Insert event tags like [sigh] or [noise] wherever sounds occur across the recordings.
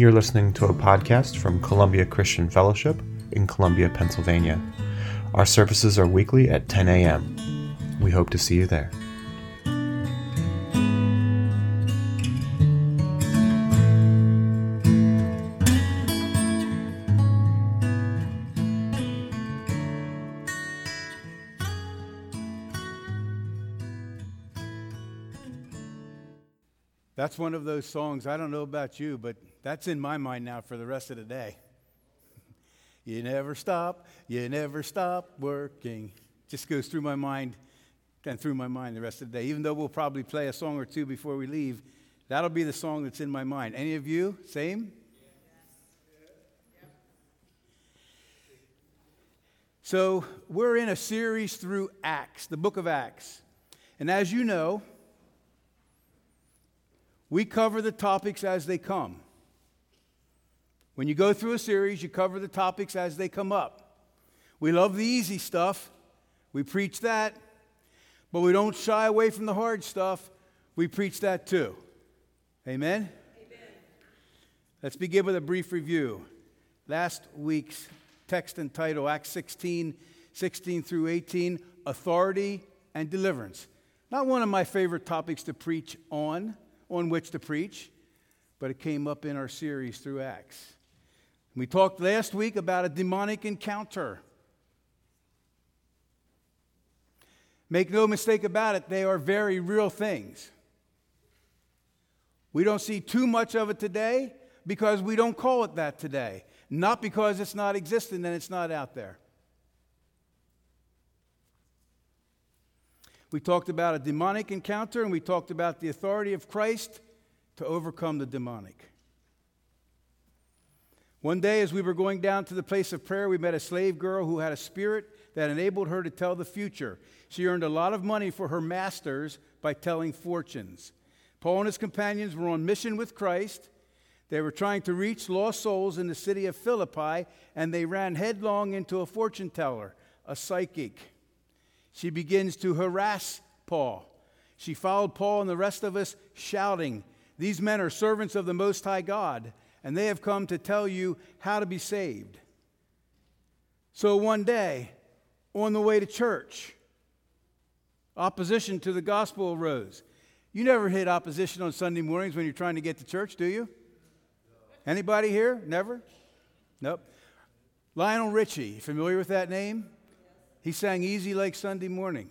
You're listening to a podcast from Columbia Christian Fellowship in Columbia, Pennsylvania. Our services are weekly at 10 a.m. We hope to see you there. That's one of those songs, I don't know about you, but that's in my mind now for the rest of the day. you never stop, you never stop working. Just goes through my mind and through my mind the rest of the day. Even though we'll probably play a song or two before we leave, that'll be the song that's in my mind. Any of you? Same? So, we're in a series through Acts, the book of Acts. And as you know, we cover the topics as they come. When you go through a series, you cover the topics as they come up. We love the easy stuff, we preach that, but we don't shy away from the hard stuff. We preach that too. Amen? Amen. Let's begin with a brief review. Last week's text and title, Acts 16, 16 through 18, authority and deliverance. Not one of my favorite topics to preach on on which to preach, but it came up in our series through Acts. We talked last week about a demonic encounter. Make no mistake about it, they are very real things. We don't see too much of it today because we don't call it that today, not because it's not existing and it's not out there. We talked about a demonic encounter and we talked about the authority of Christ to overcome the demonic. One day, as we were going down to the place of prayer, we met a slave girl who had a spirit that enabled her to tell the future. She earned a lot of money for her masters by telling fortunes. Paul and his companions were on mission with Christ. They were trying to reach lost souls in the city of Philippi, and they ran headlong into a fortune teller, a psychic. She begins to harass Paul. She followed Paul and the rest of us, shouting, These men are servants of the Most High God, and they have come to tell you how to be saved. So one day, on the way to church, opposition to the gospel arose. You never hit opposition on Sunday mornings when you're trying to get to church, do you? Anybody here? Never? Nope. Lionel Richie, familiar with that name? He sang Easy Like Sunday Morning.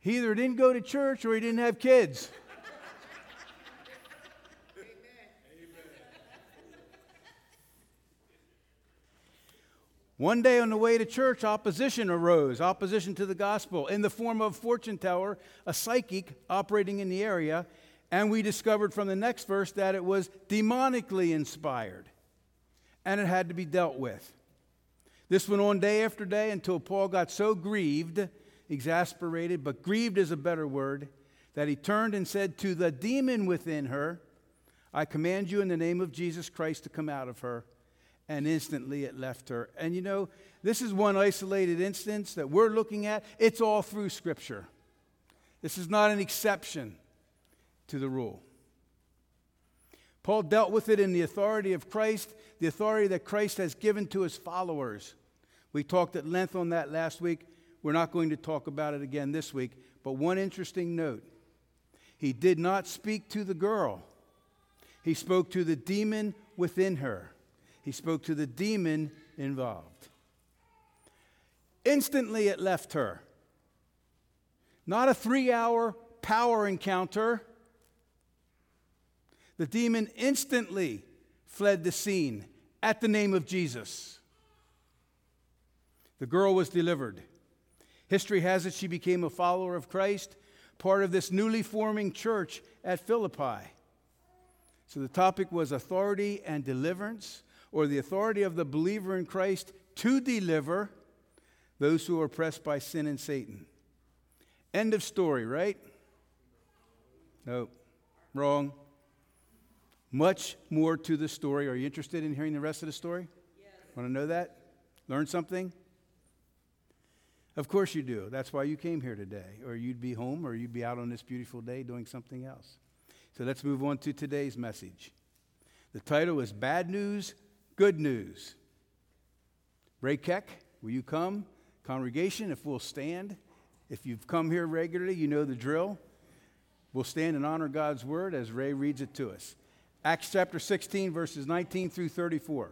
He either didn't go to church or he didn't have kids. One day on the way to church, opposition arose, opposition to the gospel, in the form of a fortune teller, a psychic operating in the area, and we discovered from the next verse that it was demonically inspired and it had to be dealt with. This went on day after day until Paul got so grieved, exasperated, but grieved is a better word, that he turned and said to the demon within her, I command you in the name of Jesus Christ to come out of her. And instantly it left her. And you know, this is one isolated instance that we're looking at. It's all through Scripture. This is not an exception to the rule. Paul dealt with it in the authority of Christ, the authority that Christ has given to his followers. We talked at length on that last week. We're not going to talk about it again this week. But one interesting note he did not speak to the girl, he spoke to the demon within her, he spoke to the demon involved. Instantly, it left her. Not a three hour power encounter. The demon instantly fled the scene at the name of Jesus. The girl was delivered. History has it she became a follower of Christ, part of this newly forming church at Philippi. So the topic was authority and deliverance, or the authority of the believer in Christ to deliver those who are oppressed by sin and Satan. End of story, right? No, wrong. Much more to the story. Are you interested in hearing the rest of the story? Yes. Want to know that? Learn something? Of course you do. That's why you came here today. Or you'd be home or you'd be out on this beautiful day doing something else. So let's move on to today's message. The title is Bad News, Good News. Ray Keck, will you come? Congregation, if we'll stand. If you've come here regularly, you know the drill. We'll stand and honor God's word as Ray reads it to us. Acts chapter 16, verses 19 through 34.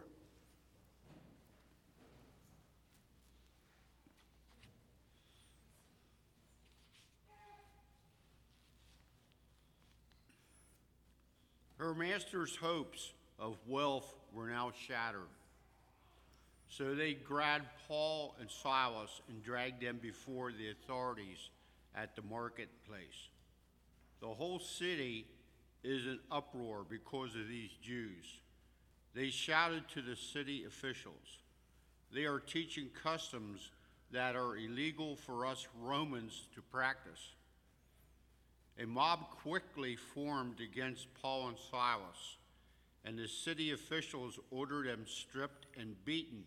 Her master's hopes of wealth were now shattered. So they grabbed Paul and Silas and dragged them before the authorities at the marketplace. The whole city is in uproar because of these Jews. They shouted to the city officials, They are teaching customs that are illegal for us Romans to practice. A mob quickly formed against Paul and Silas, and the city officials ordered them stripped and beaten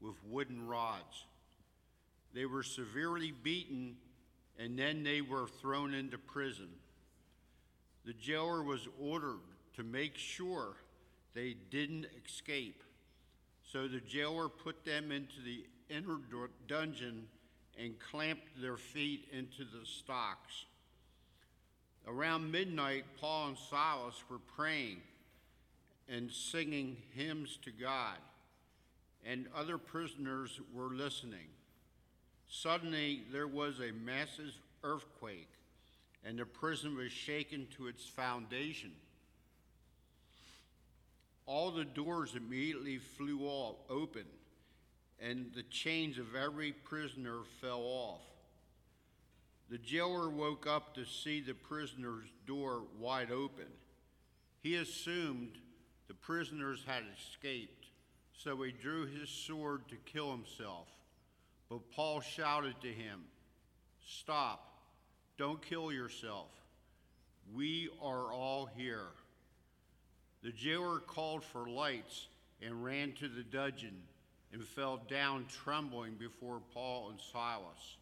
with wooden rods. They were severely beaten, and then they were thrown into prison. The jailer was ordered to make sure they didn't escape. So the jailer put them into the inner dungeon and clamped their feet into the stocks. Around midnight, Paul and Silas were praying and singing hymns to God, and other prisoners were listening. Suddenly, there was a massive earthquake, and the prison was shaken to its foundation. All the doors immediately flew all open, and the chains of every prisoner fell off. The jailer woke up to see the prisoner's door wide open. He assumed the prisoners had escaped, so he drew his sword to kill himself. But Paul shouted to him, Stop, don't kill yourself. We are all here. The jailer called for lights and ran to the dungeon and fell down trembling before Paul and Silas.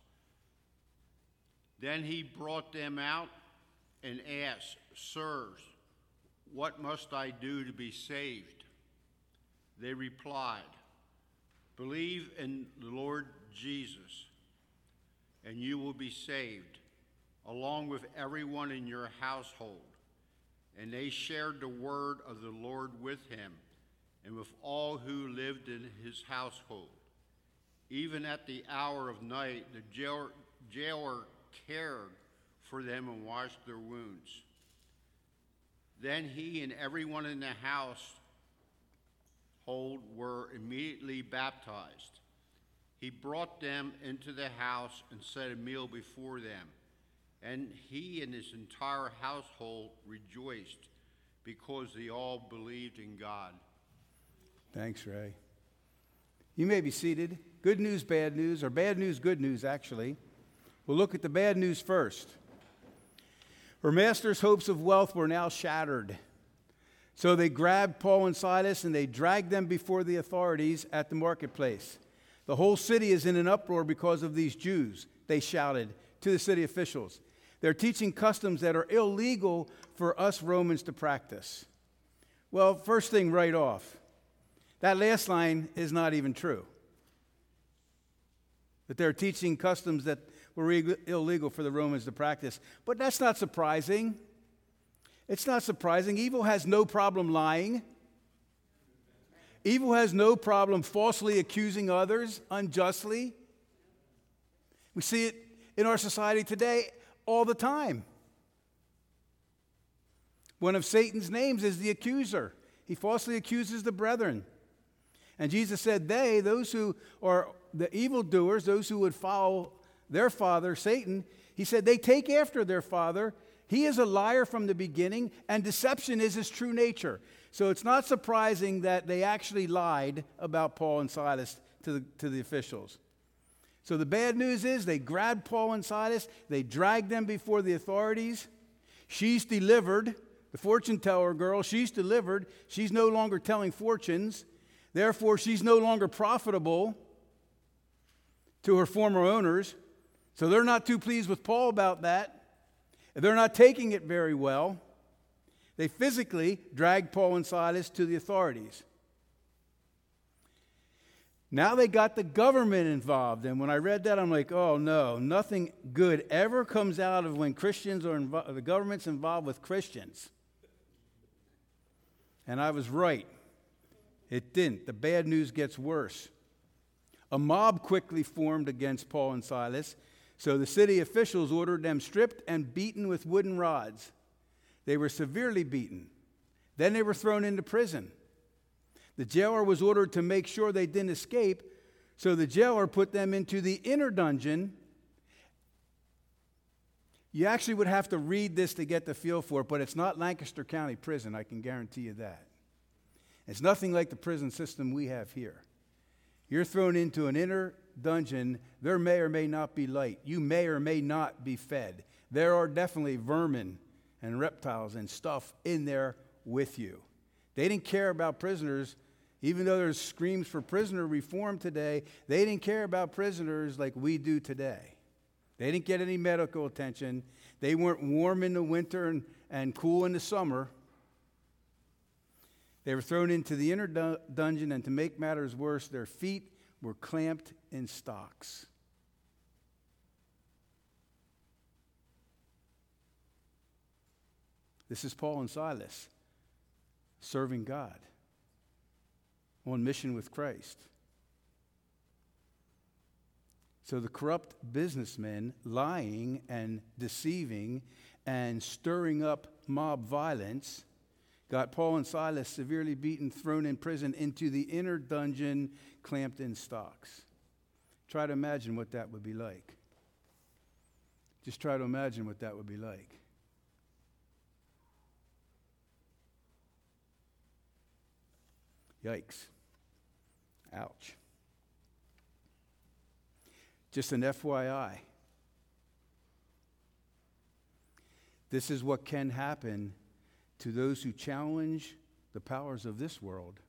Then he brought them out and asked, Sirs, what must I do to be saved? They replied, Believe in the Lord Jesus, and you will be saved, along with everyone in your household. And they shared the word of the Lord with him and with all who lived in his household. Even at the hour of night, the jailer, jailer cared for them and washed their wounds. Then he and everyone in the household were immediately baptized. He brought them into the house and set a meal before them. And he and his entire household rejoiced because they all believed in God. Thanks, Ray. You may be seated. Good news, bad news, or bad news, good news, actually. We'll look at the bad news first. Her master's hopes of wealth were now shattered. So they grabbed Paul and Silas and they dragged them before the authorities at the marketplace. The whole city is in an uproar because of these Jews, they shouted to the city officials. They're teaching customs that are illegal for us Romans to practice. Well, first thing right off, that last line is not even true. That they're teaching customs that were illegal for the Romans to practice. But that's not surprising. It's not surprising. Evil has no problem lying. Evil has no problem falsely accusing others unjustly. We see it in our society today all the time. One of Satan's names is the accuser. He falsely accuses the brethren. And Jesus said, They, those who are the evildoers, those who would follow their father, Satan, he said, they take after their father. He is a liar from the beginning, and deception is his true nature. So it's not surprising that they actually lied about Paul and Silas to the, to the officials. So the bad news is they grabbed Paul and Silas, they dragged them before the authorities. She's delivered, the fortune teller girl, she's delivered. She's no longer telling fortunes. Therefore, she's no longer profitable to her former owners. So they're not too pleased with Paul about that. They're not taking it very well. They physically dragged Paul and Silas to the authorities. Now they got the government involved. And when I read that, I'm like, oh no, nothing good ever comes out of when Christians are the government's involved with Christians. And I was right. It didn't. The bad news gets worse. A mob quickly formed against Paul and Silas, so the city officials ordered them stripped and beaten with wooden rods. They were severely beaten. Then they were thrown into prison. The jailer was ordered to make sure they didn't escape, so the jailer put them into the inner dungeon. You actually would have to read this to get the feel for it, but it's not Lancaster County Prison, I can guarantee you that. It's nothing like the prison system we have here. You're thrown into an inner dungeon. There may or may not be light. You may or may not be fed. There are definitely vermin and reptiles and stuff in there with you. They didn't care about prisoners, even though there's screams for prisoner reform today. They didn't care about prisoners like we do today. They didn't get any medical attention. They weren't warm in the winter and, and cool in the summer. They were thrown into the inner du- dungeon, and to make matters worse, their feet were clamped in stocks. This is Paul and Silas serving God on mission with Christ. So the corrupt businessmen lying and deceiving and stirring up mob violence got Paul and Silas severely beaten, thrown in prison into the inner dungeon, clamped in stocks. Try to imagine what that would be like. Just try to imagine what that would be like. Yikes. Ouch. Just an FYI. This is what can happen to those who challenge the powers of this world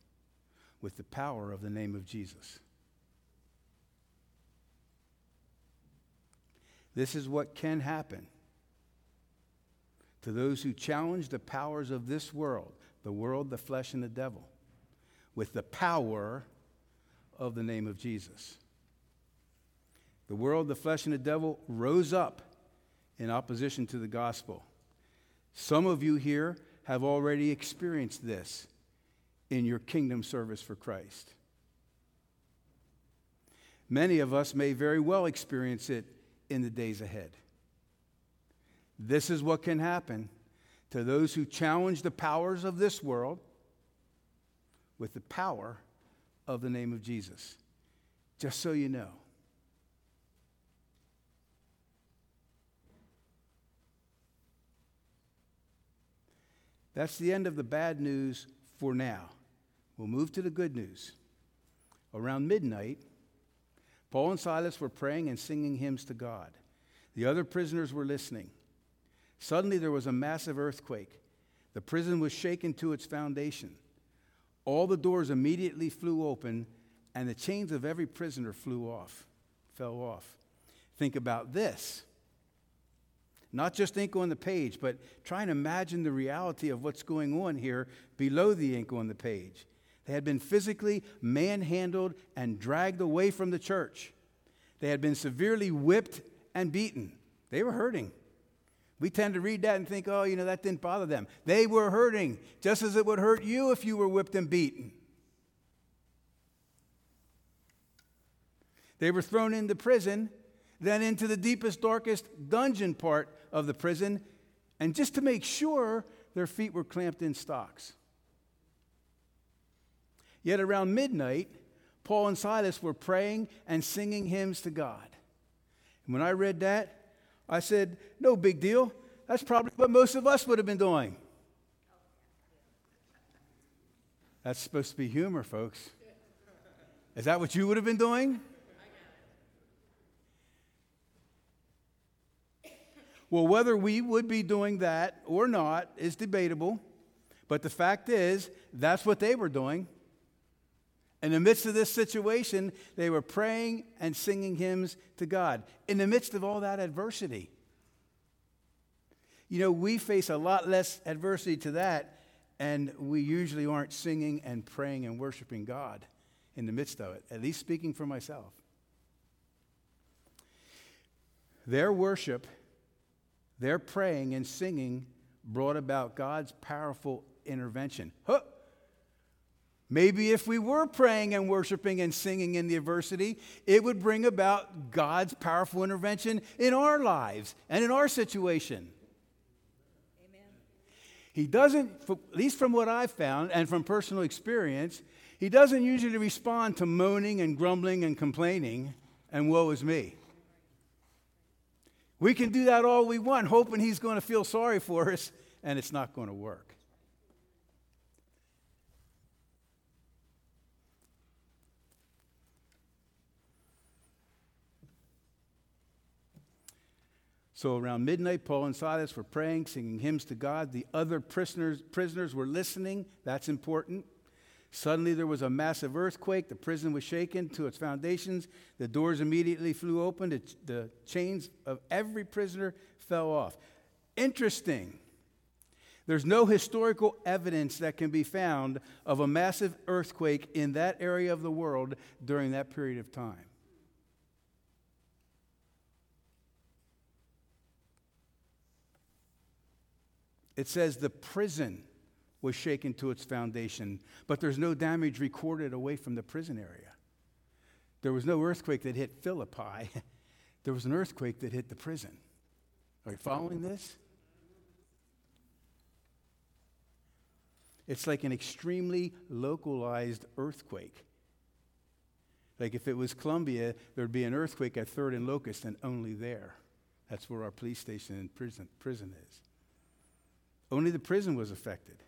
with the power of the name of Jesus. This is what can happen to those who challenge the powers of this world, the world, the flesh, and the devil, with the power of the name of Jesus. The world, the flesh, and the devil rose up in opposition to the gospel. Some of you here have already experienced this in your kingdom service for Christ. Many of us may very well experience it in the days ahead. This is what can happen to those who challenge the powers of this world with the power of the name of Jesus. Just so you know. That's the end of the bad news for now. We'll move to the good news. Around midnight, Paul and Silas were praying and singing hymns to God. The other prisoners were listening. Suddenly, there was a massive earthquake. The prison was shaken to its foundation. All the doors immediately flew open, and the chains of every prisoner flew off, fell off. Think about this not just ink on the page, but try and imagine the reality of what's going on here below the ink on the page. They had been physically manhandled and dragged away from the church. They had been severely whipped and beaten. They were hurting. We tend to read that and think, oh, you know, that didn't bother them. They were hurting, just as it would hurt you if you were whipped and beaten. They were thrown into prison, then into the deepest, darkest dungeon part of the prison, and just to make sure, their feet were clamped in stocks. Yet around midnight, Paul and Silas were praying and singing hymns to God. And when I read that, I said, No big deal. That's probably what most of us would have been doing. That's supposed to be humor, folks. Is that what you would have been doing? Well, whether we would be doing that or not is debatable, but the fact is, that's what they were doing. In the midst of this situation, they were praying and singing hymns to God. In the midst of all that adversity, You know, we face a lot less adversity to that, and we usually aren't singing and praying and worshiping God in the midst of it, at least speaking for myself. Their worship, their praying and singing brought about God's powerful intervention. Huh. Maybe if we were praying and worshiping and singing in the adversity, it would bring about God's powerful intervention in our lives and in our situation. Amen. He doesn't, at least from what I've found and from personal experience, he doesn't usually respond to moaning and grumbling and complaining and woe is me. We can do that all we want, hoping he's going to feel sorry for us, and it's not going to work. So around midnight, Paul and Silas were praying, singing hymns to God. The other prisoners, prisoners were listening. That's important. Suddenly there was a massive earthquake. The prison was shaken to its foundations. The doors immediately flew open. The, the chains of every prisoner fell off. Interesting. There's no historical evidence that can be found of a massive earthquake in that area of the world during that period of time. It says the prison was shaken to its foundation, but there's no damage recorded away from the prison area. There was no earthquake that hit Philippi, [laughs] there was an earthquake that hit the prison. Are you following this? It's like an extremely localized earthquake. Like if it was Columbia, there'd be an earthquake at 3rd and Locust and only there. That's where our police station and prison, prison is. Only the prison was affected.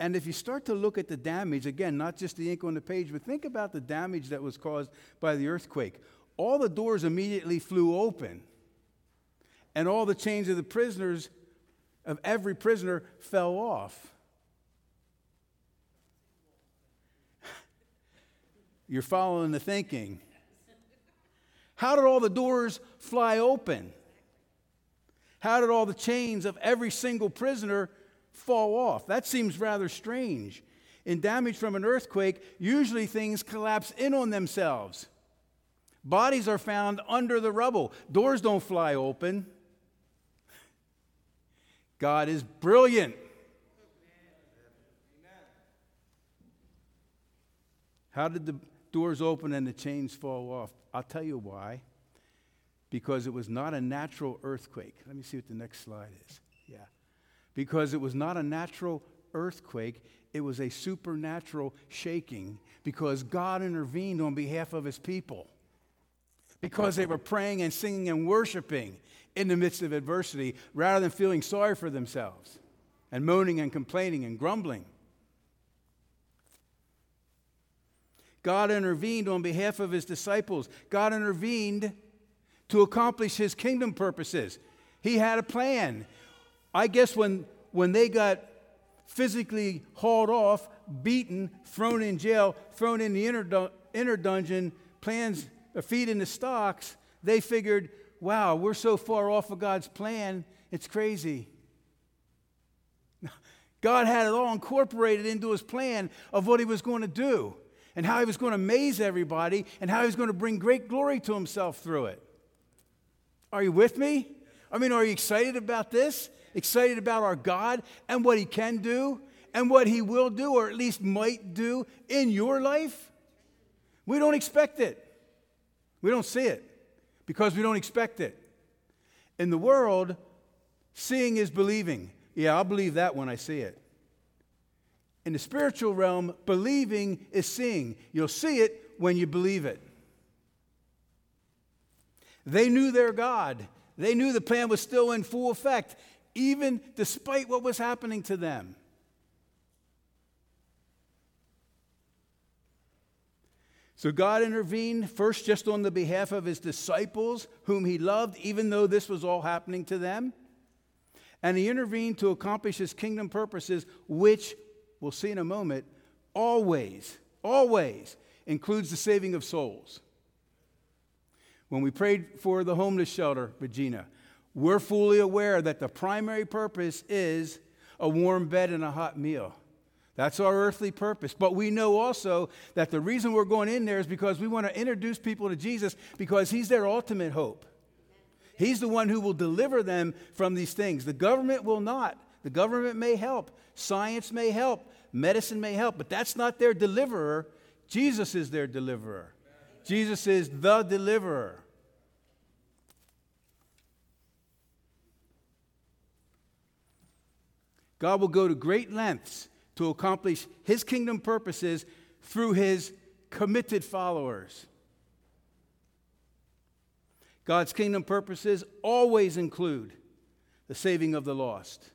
And if you start to look at the damage, again, not just the ink on the page, but think about the damage that was caused by the earthquake. All the doors immediately flew open, and all the chains of the prisoners, of every prisoner, fell off. You're following the thinking. How did all the doors fly open? How did all the chains of every single prisoner fall off? That seems rather strange. In damage from an earthquake, usually things collapse in on themselves. Bodies are found under the rubble, doors don't fly open. God is brilliant. How did the doors open and the chains fall off? I'll tell you why because it was not a natural earthquake. Let me see what the next slide is. Yeah. Because it was not a natural earthquake, it was a supernatural shaking because God intervened on behalf of his people. Because they were praying and singing and worshiping in the midst of adversity rather than feeling sorry for themselves and moaning and complaining and grumbling. God intervened on behalf of his disciples. God intervened to accomplish his kingdom purposes. He had a plan. I guess when, when they got physically hauled off, beaten, thrown in jail, thrown in the inner, inner dungeon, plans, uh, feet in the stocks, they figured, wow, we're so far off of God's plan, it's crazy. [laughs] God had it all incorporated into his plan of what he was going to do and how he was going to amaze everybody and how he was going to bring great glory to himself through it. Are you with me? I mean, are you excited about this? Excited about our God and what He can do and what He will do, or at least might do in your life? We don't expect it. We don't see it because we don't expect it. In the world, seeing is believing. Yeah, I'll believe that when I see it. In the spiritual realm, believing is seeing. You'll see it when you believe it. They knew their God. They knew the plan was still in full effect, even despite what was happening to them. So God intervened first just on the behalf of his disciples, whom he loved, even though this was all happening to them. And he intervened to accomplish his kingdom purposes, which we'll see in a moment, always, always includes the saving of souls when we prayed for the homeless shelter, Regina, we're fully aware that the primary purpose is a warm bed and a hot meal. That's our earthly purpose. But we know also that the reason we're going in there is because we want to introduce people to Jesus because He's their ultimate hope. He's the one who will deliver them from these things. The government will not. The government may help, science may help, medicine may help, but that's not their deliverer. Jesus is their deliverer. Jesus is the deliverer. God will go to great lengths to accomplish his kingdom purposes through his committed followers. God's kingdom purposes always include the saving of the lost.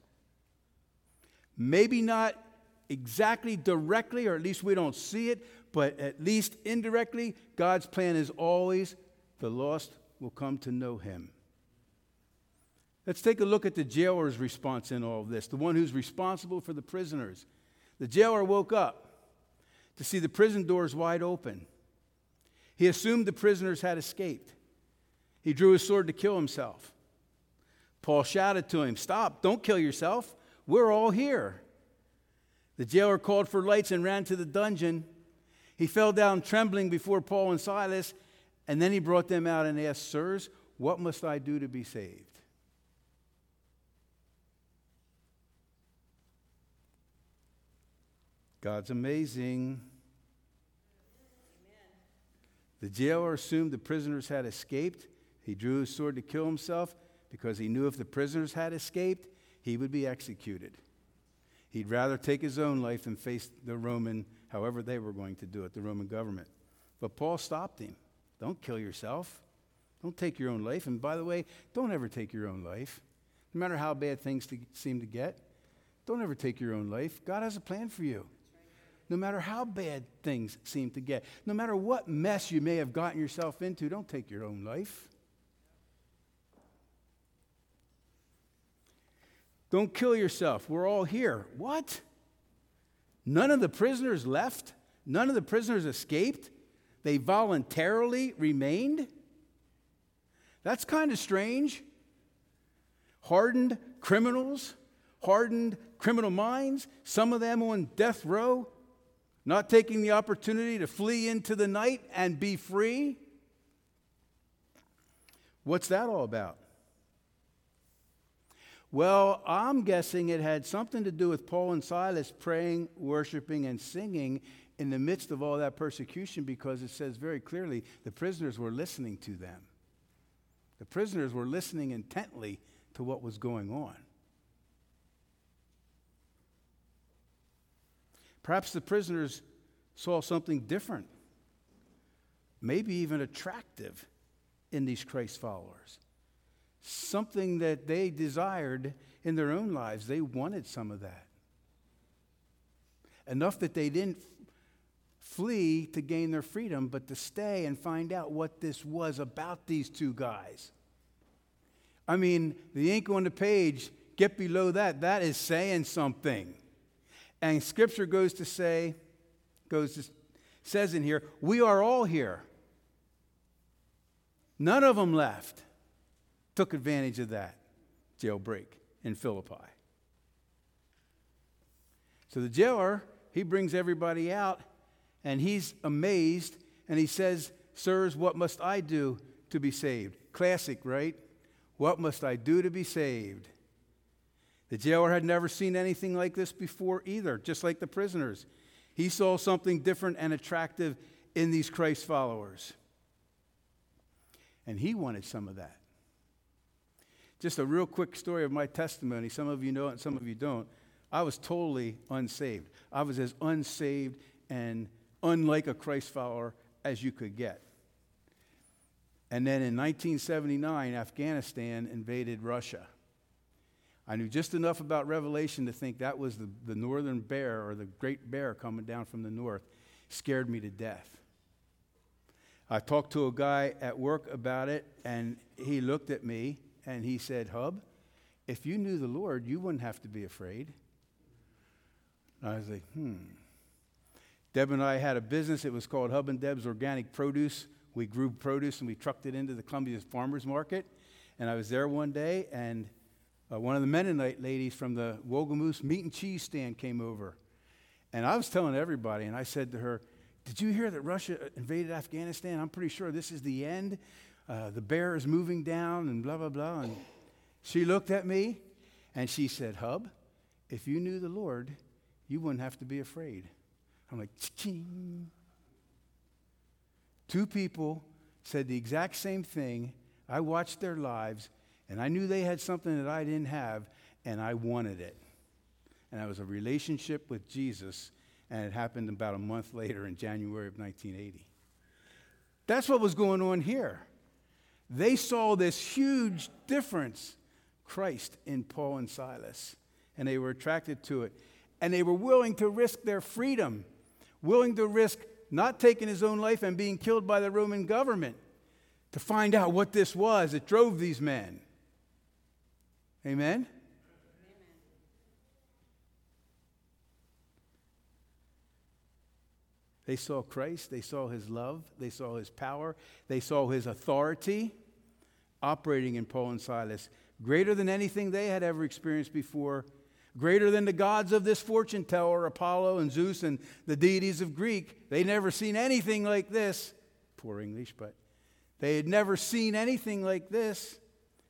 Maybe not exactly directly, or at least we don't see it, but at least indirectly, God's plan is always the lost will come to know him. Let's take a look at the jailer's response in all of this, the one who's responsible for the prisoners. The jailer woke up to see the prison doors wide open. He assumed the prisoners had escaped. He drew his sword to kill himself. Paul shouted to him, Stop, don't kill yourself. We're all here. The jailer called for lights and ran to the dungeon. He fell down trembling before Paul and Silas, and then he brought them out and asked, Sirs, what must I do to be saved? God's amazing. The jailer assumed the prisoners had escaped. He drew his sword to kill himself because he knew if the prisoners had escaped, he would be executed. He'd rather take his own life than face the Roman, however they were going to do it, the Roman government. But Paul stopped him. Don't kill yourself. Don't take your own life. And by the way, don't ever take your own life. No matter how bad things to, seem to get, don't ever take your own life. God has a plan for you no matter how bad things seem to get, no matter what mess you may have gotten yourself into, don't take your own life. Don't kill yourself. We're all here. What? None of the prisoners left? None of the prisoners escaped? They voluntarily remained? That's kind of strange. Hardened criminals, hardened criminal minds, some of them on death row, not taking the opportunity to flee into the night and be free. What's that all about? Well, I'm guessing it had something to do with Paul and Silas praying, worshiping, and singing in the midst of all that persecution because it says very clearly the prisoners were listening to them. The prisoners were listening intently to what was going on. Perhaps the prisoners saw something different, maybe even attractive in these Christ followers. Something that they desired in their own lives. They wanted some of that. Enough that they didn't flee to gain their freedom, but to stay and find out what this was about these two guys. I mean, the ink on the page, get below that, that is saying something. And scripture goes to say, goes to, says in here, we are all here. None of them left. Took advantage of that jailbreak in Philippi. So the jailer, he brings everybody out and he's amazed and he says, Sirs, what must I do to be saved? Classic, right? What must I do to be saved? The jailer had never seen anything like this before either, just like the prisoners. He saw something different and attractive in these Christ followers. And he wanted some of that. Just a real quick story of my testimony. Some of you know it, and some of you don't. I was totally unsaved. I was as unsaved and unlike a Christ follower as you could get. And then in 1979, Afghanistan invaded Russia. I knew just enough about Revelation to think that was the, the northern bear or the great bear coming down from the north. Scared me to death. I talked to a guy at work about it, and he looked at me and he said, Hub, if you knew the Lord, you wouldn't have to be afraid. And I was like, hmm. Deb and I had a business. It was called Hub and Deb's Organic Produce. We grew produce and we trucked it into the Columbia Farmers Market. And I was there one day, and uh, one of the Mennonite ladies from the Wogamoose meat and cheese stand came over. And I was telling everybody, and I said to her, Did you hear that Russia invaded Afghanistan? I'm pretty sure this is the end. Uh, the bear is moving down, and blah, blah, blah. And she looked at me and she said, Hub, if you knew the Lord, you wouldn't have to be afraid. I'm like, ching. Two people said the exact same thing. I watched their lives, and I knew they had something that I didn't have, and I wanted it. And that was a relationship with Jesus, and it happened about a month later in January of 1980. That's what was going on here. They saw this huge difference Christ in Paul and Silas, and they were attracted to it. And they were willing to risk their freedom, willing to risk not taking his own life and being killed by the Roman government to find out what this was that drove these men. Amen? They saw Christ, they saw his love, they saw his power, they saw his authority operating in Paul and Silas, greater than anything they had ever experienced before, greater than the gods of this fortune teller, Apollo and Zeus and the deities of Greek. They'd never seen anything like this. Poor English, but they had never seen anything like this,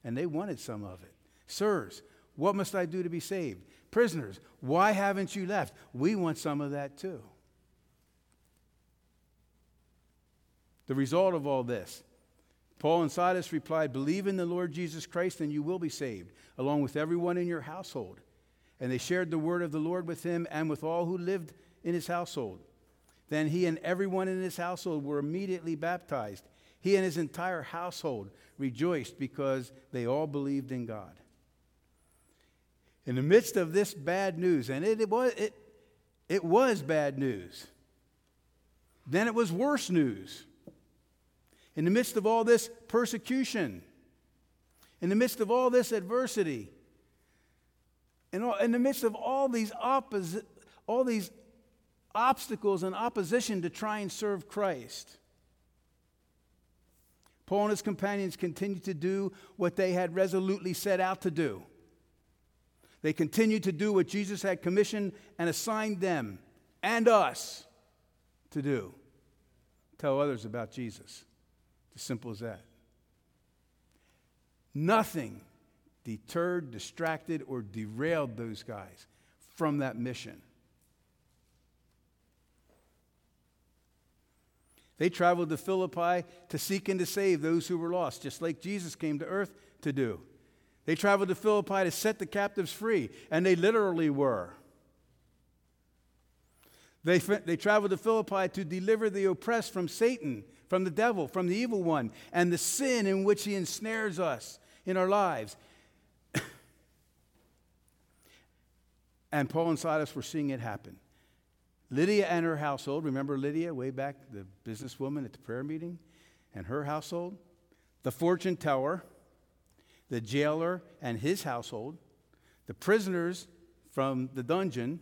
and they wanted some of it. Sirs, what must I do to be saved? Prisoners, why haven't you left? We want some of that too. The result of all this Paul and Silas replied, Believe in the Lord Jesus Christ, and you will be saved, along with everyone in your household. And they shared the word of the Lord with him and with all who lived in his household. Then he and everyone in his household were immediately baptized. He and his entire household rejoiced because they all believed in God. In the midst of this bad news, and it, it was, it, it was bad news, then it was worse news in the midst of all this persecution, in the midst of all this adversity, in, all, in the midst of all these, opposi- all these obstacles and opposition to try and serve Christ, Paul and his companions continued to do what they had resolutely set out to do. They continued to do what Jesus had commissioned and assigned them and us to do tell others about Jesus. It's As simple as that. Nothing deterred, distracted, or derailed those guys from that mission. They traveled to Philippi to seek and to save those who were lost, just like Jesus came to earth to do. They traveled to Philippi to set the captives free, and they literally were. They, they traveled to Philippi to deliver the oppressed from Satan from the devil, from the evil one, and the sin in which he ensnares us in our lives. [coughs] and Paul and Silas were seeing it happen. Lydia and her household, remember Lydia way back, the businesswoman at the prayer meeting, and her household, the fortune teller, the jailer and his household, the prisoners from the dungeon.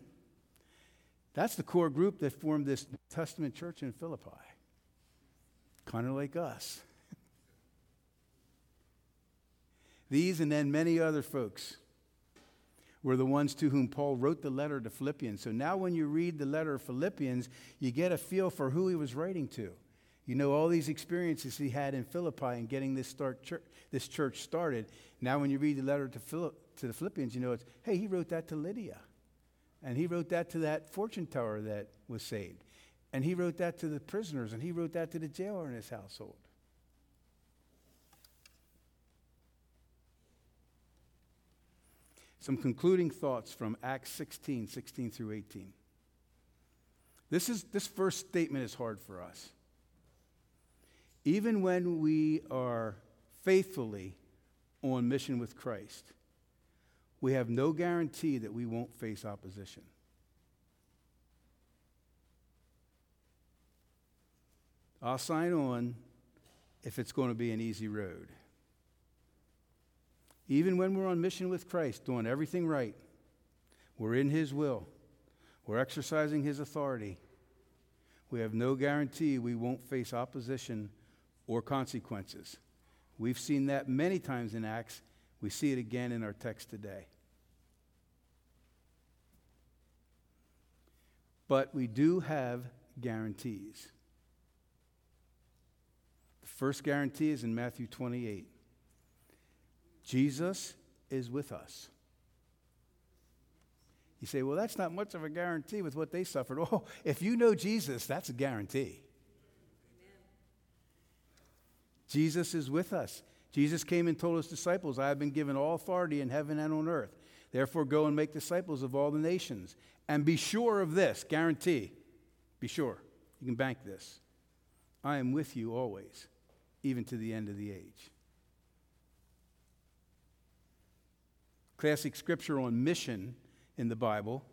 That's the core group that formed this Testament church in Philippi kind of like us. [laughs] These and then many other folks were the ones to whom Paul wrote the letter to Philippians. So now, when you read the letter of Philippians, you get a feel for who he was writing to. You know all these experiences he had in Philippi and getting this, start church, this church started. Now, when you read the letter to, to the Philippians, you know it's, hey, he wrote that to Lydia. And he wrote that to that fortune teller that was saved. And he wrote that to the prisoners, and he wrote that to the jailer in his household. Some concluding thoughts from Acts 16, 16 through 18. This, is, this first statement is hard for us. Even when we are faithfully on mission with Christ, we have no guarantee that we won't face opposition. I'll sign on if it's going to be an easy road. Even when we're on mission with Christ, doing everything right, we're in His will, we're exercising His authority. We have no guarantee we won't face opposition or consequences. We've seen that many times in Acts. We see it again in our text today. But we do have guarantees. The first guarantee is in Matthew 28 Jesus is with us. You say, well, that's not much of a guarantee with what they suffered. [laughs] Oh, if you know Jesus, that's a guarantee. Jesus is with us. Jesus came and told his disciples, I have been given all authority in heaven and on earth. Therefore, go and make disciples of all the nations. And be sure of this guarantee. Be sure. You can bank this. I am with you always, even to the end of the age. Classic scripture on mission in the Bible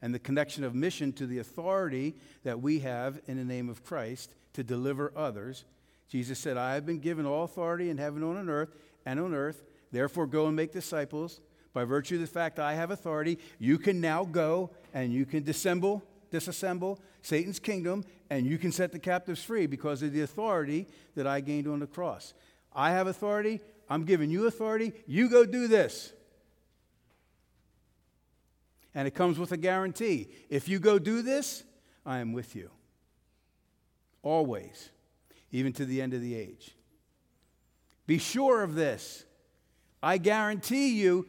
and the connection of mission to the authority that we have in the name of Christ to deliver others. Jesus said, I have been given all authority in heaven and on earth and on earth. Therefore, go and make disciples. By virtue of the fact I have authority, you can now go and you can dissemble, disassemble Satan's kingdom, and you can set the captives free because of the authority that I gained on the cross. I have authority. I'm giving you authority. You go do this. And it comes with a guarantee. If you go do this, I am with you. Always, even to the end of the age. Be sure of this. I guarantee you,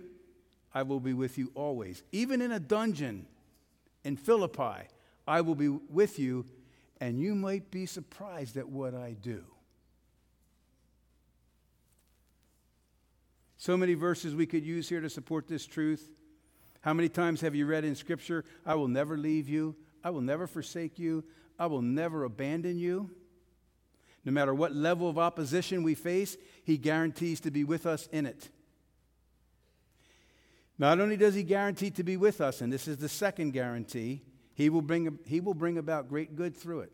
I will be with you always. Even in a dungeon in Philippi, I will be with you, and you might be surprised at what I do. So many verses we could use here to support this truth. How many times have you read in Scripture, I will never leave you, I will never forsake you, I will never abandon you? No matter what level of opposition we face, He guarantees to be with us in it. Not only does He guarantee to be with us, and this is the second guarantee, He will bring, he will bring about great good through it.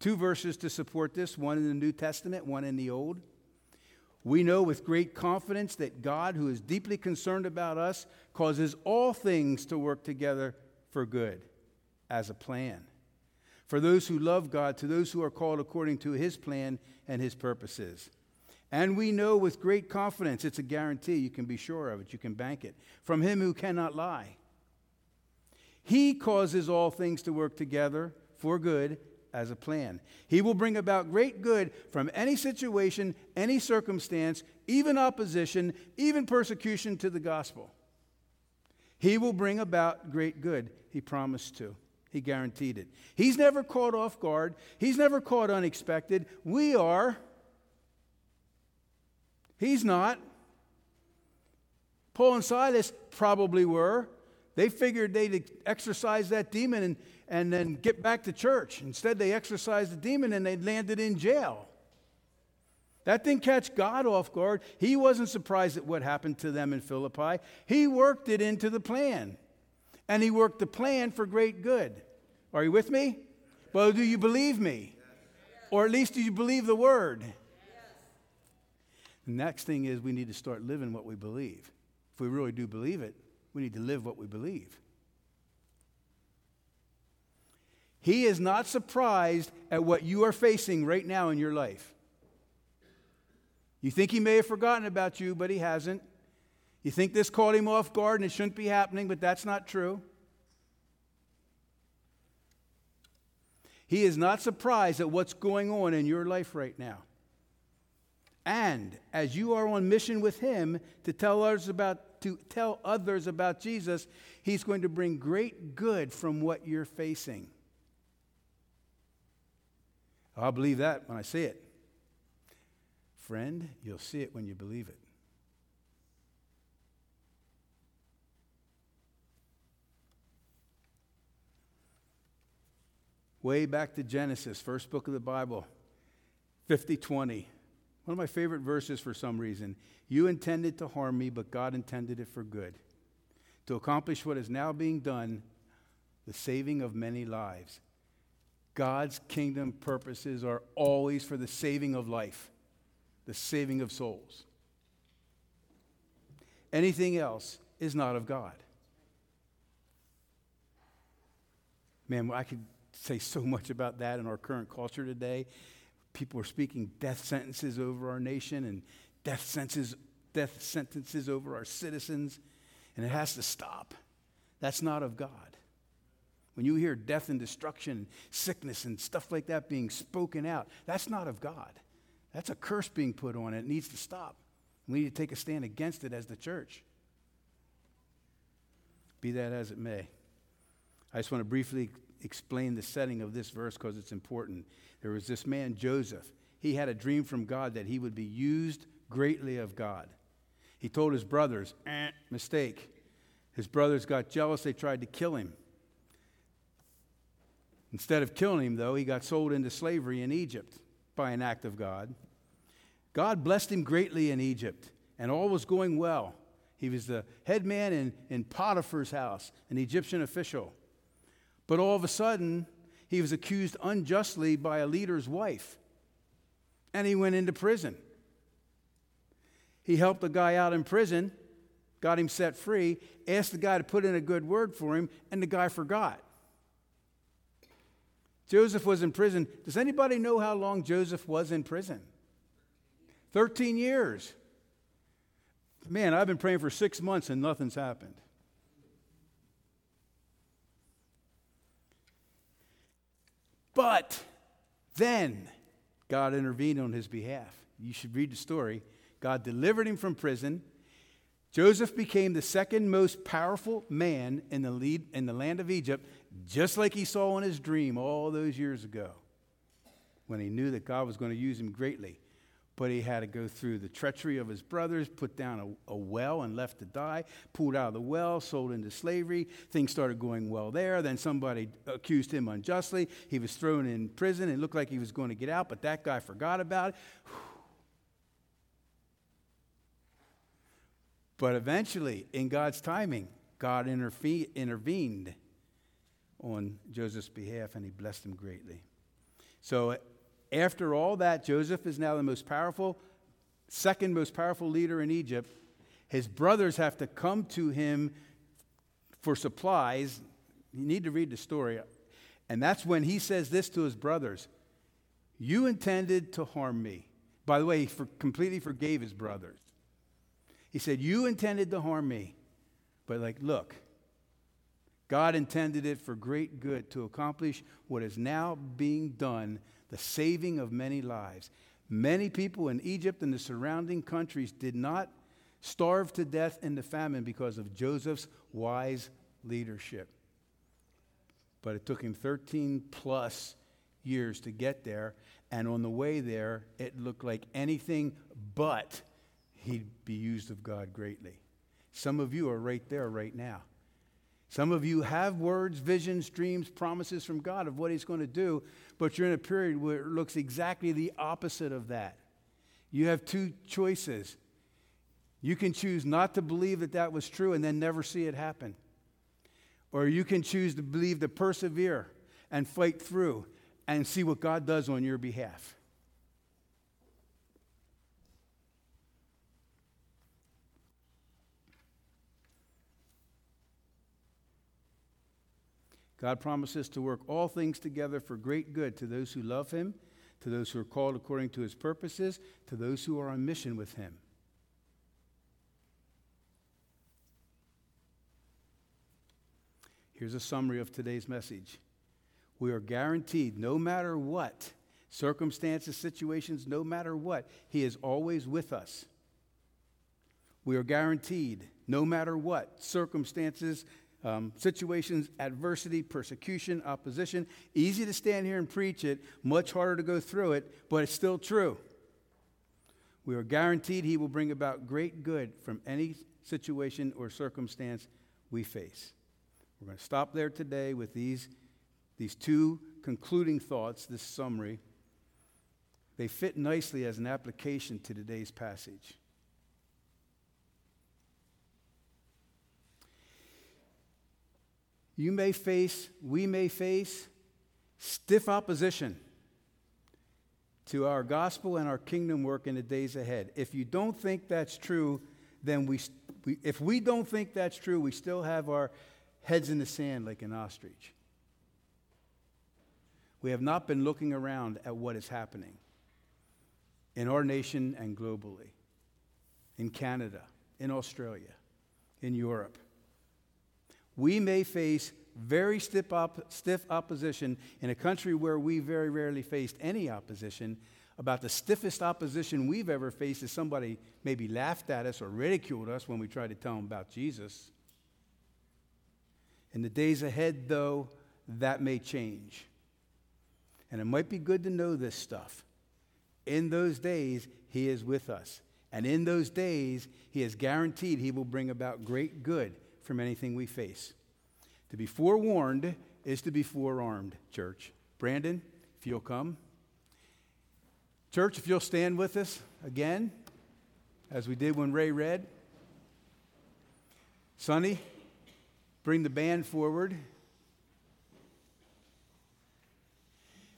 Two verses to support this one in the New Testament, one in the Old. We know with great confidence that God, who is deeply concerned about us, causes all things to work together for good as a plan. For those who love God, to those who are called according to his plan and his purposes. And we know with great confidence, it's a guarantee, you can be sure of it, you can bank it, from him who cannot lie. He causes all things to work together for good as a plan. He will bring about great good from any situation, any circumstance, even opposition, even persecution to the gospel. He will bring about great good. He promised to. He guaranteed it. He's never caught off guard. He's never caught unexpected. We are. He's not. Paul and Silas probably were. They figured they'd exorcise that demon and, and then get back to church. Instead, they exorcised the demon and they landed in jail. That didn't catch God off guard. He wasn't surprised at what happened to them in Philippi. He worked it into the plan. And he worked the plan for great good. Are you with me? Well, do you believe me? Or at least do you believe the word? The next thing is we need to start living what we believe. If we really do believe it, we need to live what we believe. He is not surprised at what you are facing right now in your life. You think he may have forgotten about you, but he hasn't. You think this caught him off guard and it shouldn't be happening, but that's not true. He is not surprised at what's going on in your life right now. And as you are on mission with him to tell others about to tell others about Jesus, he's going to bring great good from what you're facing. I'll believe that when I see it. Friend, you'll see it when you believe it. Way back to Genesis, first book of the Bible, 5020. One of my favorite verses for some reason. You intended to harm me, but God intended it for good. To accomplish what is now being done, the saving of many lives. God's kingdom purposes are always for the saving of life, the saving of souls. Anything else is not of God. Man, I could say so much about that in our current culture today. People are speaking death sentences over our nation and death sentences, death sentences over our citizens, and it has to stop. That's not of God. When you hear death and destruction, sickness and stuff like that being spoken out, that's not of God. That's a curse being put on it. It needs to stop. We need to take a stand against it as the church. Be that as it may. I just want to briefly explain the setting of this verse because it's important. There was this man, Joseph. He had a dream from God that he would be used greatly of God. He told his brothers, eh, mistake. His brothers got jealous, they tried to kill him. Instead of killing him, though, he got sold into slavery in Egypt by an act of God. God blessed him greatly in Egypt, and all was going well. He was the head man in, in Potiphar's house, an Egyptian official. But all of a sudden, he was accused unjustly by a leader's wife, and he went into prison. He helped a guy out in prison, got him set free, asked the guy to put in a good word for him, and the guy forgot. Joseph was in prison. Does anybody know how long Joseph was in prison? 13 years. Man, I've been praying for six months and nothing's happened. But then God intervened on his behalf. You should read the story. God delivered him from prison. Joseph became the second most powerful man in the, lead, in the land of Egypt, just like he saw in his dream all those years ago when he knew that God was going to use him greatly but he had to go through the treachery of his brothers, put down a, a, well and left to die, pulled out of the well, sold into slavery. Things started going well there. Then somebody accused him unjustly. He was thrown in prison. It looked like he was going to get out, but that guy forgot about it. [sighs] But eventually, in God's timing, God interfe- intervened on Joseph's behalf and he blessed him greatly. So after all that, Joseph is now the most powerful, second most powerful leader in Egypt. His brothers have to come to him for supplies. You need to read the story. And that's when he says this to his brothers You intended to harm me. By the way, he for, completely forgave his brothers. He said, You intended to harm me. But, like, look, God intended it for great good to accomplish what is now being done the saving of many lives. Many people in Egypt and the surrounding countries did not starve to death in the famine because of Joseph's wise leadership. But it took him 13 plus years to get there, and on the way there, it looked like anything but he'd be used of God greatly. Some of you are right there right now. Some of you have words, visions, dreams, promises from God of what He's going to do, but you're in a period where it looks exactly the opposite of that. You have two choices. You can choose not to believe that that was true and then never see it happen. Or you can choose to believe to persevere and fight through and see what God does on your behalf. God promises to work all things together for great good to those who love Him, to those who are called according to His purposes, to those who are on mission with Him. Here's a summary of today's message. We are guaranteed, no matter what, circumstances, situations, no matter what, He is always with us. We are guaranteed, no matter what, circumstances, um, situations, adversity, persecution, opposition. Easy to stand here and preach it, much harder to go through it, but it's still true. We are guaranteed He will bring about great good from any situation or circumstance we face. We're going to stop there today with these, these two concluding thoughts, this summary. They fit nicely as an application to today's passage. You may face, we may face stiff opposition to our gospel and our kingdom work in the days ahead. If you don't think that's true, then we, we, if we don't think that's true, we still have our heads in the sand like an ostrich. We have not been looking around at what is happening. in our nation and globally, in Canada, in Australia, in Europe. We may face very stiff, op- stiff opposition in a country where we very rarely faced any opposition. About the stiffest opposition we've ever faced is somebody maybe laughed at us or ridiculed us when we tried to tell them about Jesus. In the days ahead, though, that may change. And it might be good to know this stuff. In those days, He is with us. And in those days, He is guaranteed He will bring about great good from anything we face. To be forewarned is to be forearmed, church. Brandon, if you'll come. Church, if you'll stand with us again, as we did when Ray read. Sonny, bring the band forward.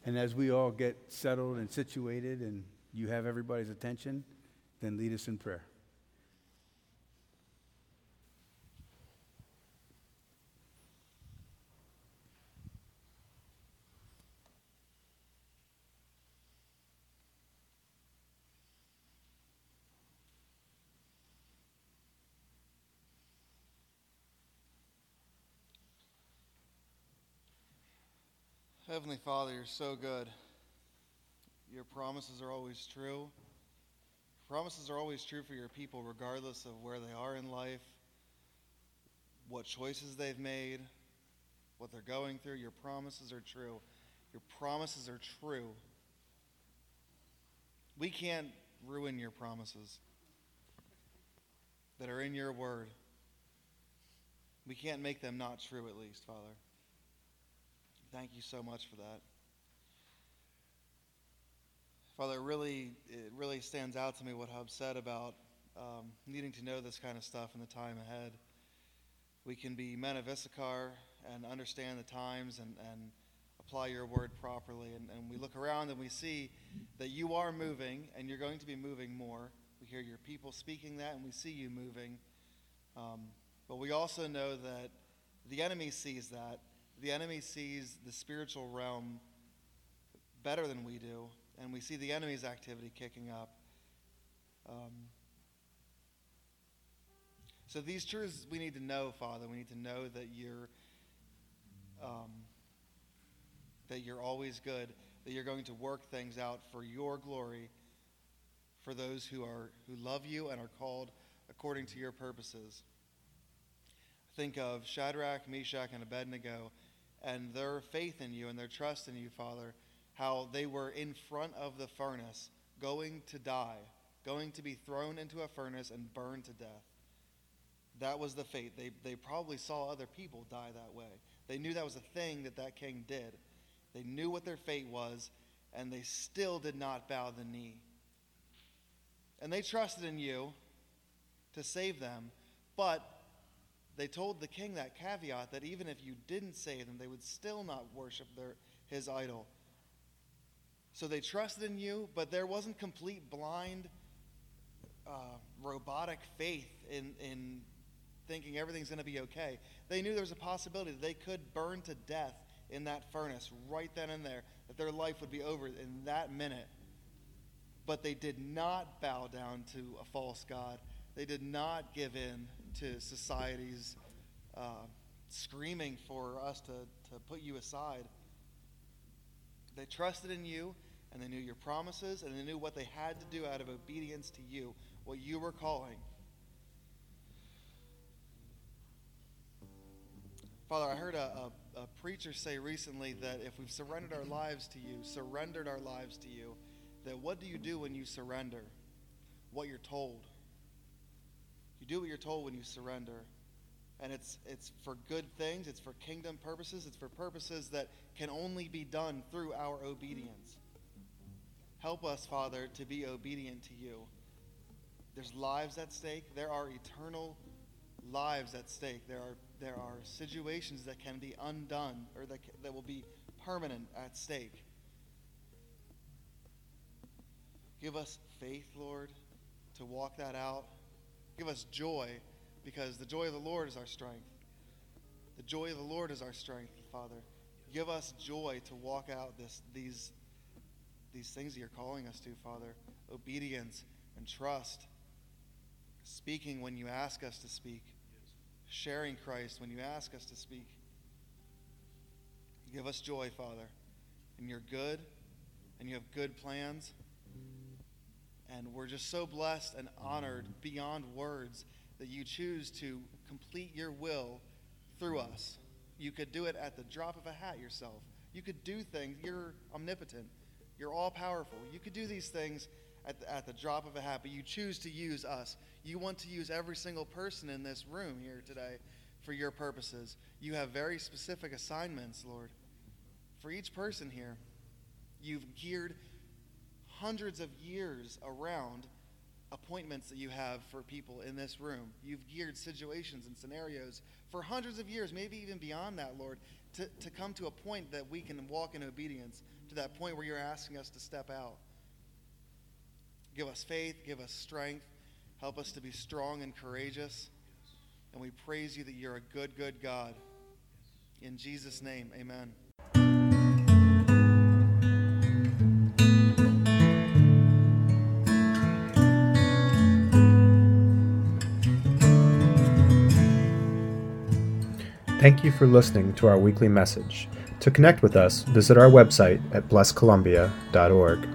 And as we all get settled and situated and you have everybody's attention, then lead us in prayer. Heavenly Father, you're so good. Your promises are always true. Promises are always true for your people, regardless of where they are in life, what choices they've made, what they're going through. Your promises are true. Your promises are true. We can't ruin your promises that are in your word. We can't make them not true, at least, Father. Thank you so much for that. Father, it really, it really stands out to me what Hub said about um, needing to know this kind of stuff in the time ahead. We can be men of Issachar and understand the times and, and apply your word properly. And, and we look around and we see that you are moving and you're going to be moving more. We hear your people speaking that and we see you moving. Um, but we also know that the enemy sees that the enemy sees the spiritual realm better than we do, and we see the enemy's activity kicking up. Um, so these truths we need to know, Father. We need to know that you're um, that you're always good, that you're going to work things out for your glory, for those who are who love you and are called according to your purposes. Think of Shadrach, Meshach, and Abednego and their faith in you and their trust in you, Father, how they were in front of the furnace, going to die, going to be thrown into a furnace and burned to death. That was the fate. They, they probably saw other people die that way. They knew that was a thing that that king did. They knew what their fate was, and they still did not bow the knee. And they trusted in you to save them, but they told the king that caveat that even if you didn't save them, they would still not worship their, his idol. So they trusted in you, but there wasn't complete blind, uh, robotic faith in, in thinking everything's going to be okay. They knew there was a possibility that they could burn to death in that furnace right then and there, that their life would be over in that minute. But they did not bow down to a false God. They did not give in to society's uh, screaming for us to, to put you aside. They trusted in you, and they knew your promises, and they knew what they had to do out of obedience to you, what you were calling. Father, I heard a, a, a, preacher say recently that if we've surrendered our lives to you, surrendered our lives to you, that what do you do when you surrender? What you're told. You do what you're told when you surrender. And it's, it's for good things, it's for kingdom purposes, it's for purposes that can only be done through our obedience. Help us, Father, to be obedient to you. There's lives at stake, there are eternal lives at stake. There are, there are situations that can be undone or that, that will be permanent at stake. Give us faith, Lord, to walk that out. Give us joy because the joy of the Lord is our strength. The joy of the Lord is our strength, Father. Give us joy to walk out this, these, these things that you're calling us to, Father. obedience and trust, speaking when you ask us to speak, sharing Christ when you ask us to speak. Give us joy, Father, and you're good, and you have good plans. And we're just so blessed and honored beyond words that you choose to complete your will through us. You could do it at the drop of a hat yourself. You could do things. You're omnipotent. You're all powerful. You could do these things at the, at the drop of a hat, but you choose to use us. You want to use every single person in this room here today for your purposes. You have very specific assignments, Lord. For each person here, you've geared hundreds of years around appointments that you have for people in this room. You've geared situations and scenarios for hundreds of years, maybe even beyond that, Lord, to, to come to a point that we can walk in obedience, to that point where you're asking us to step out. Give us faith, give us strength, help us to be strong and courageous. And we praise you that you're a good, good God. In Jesus' name, amen. Thank you for listening to our weekly message. To connect with us, visit our website at blesscolumbia.org.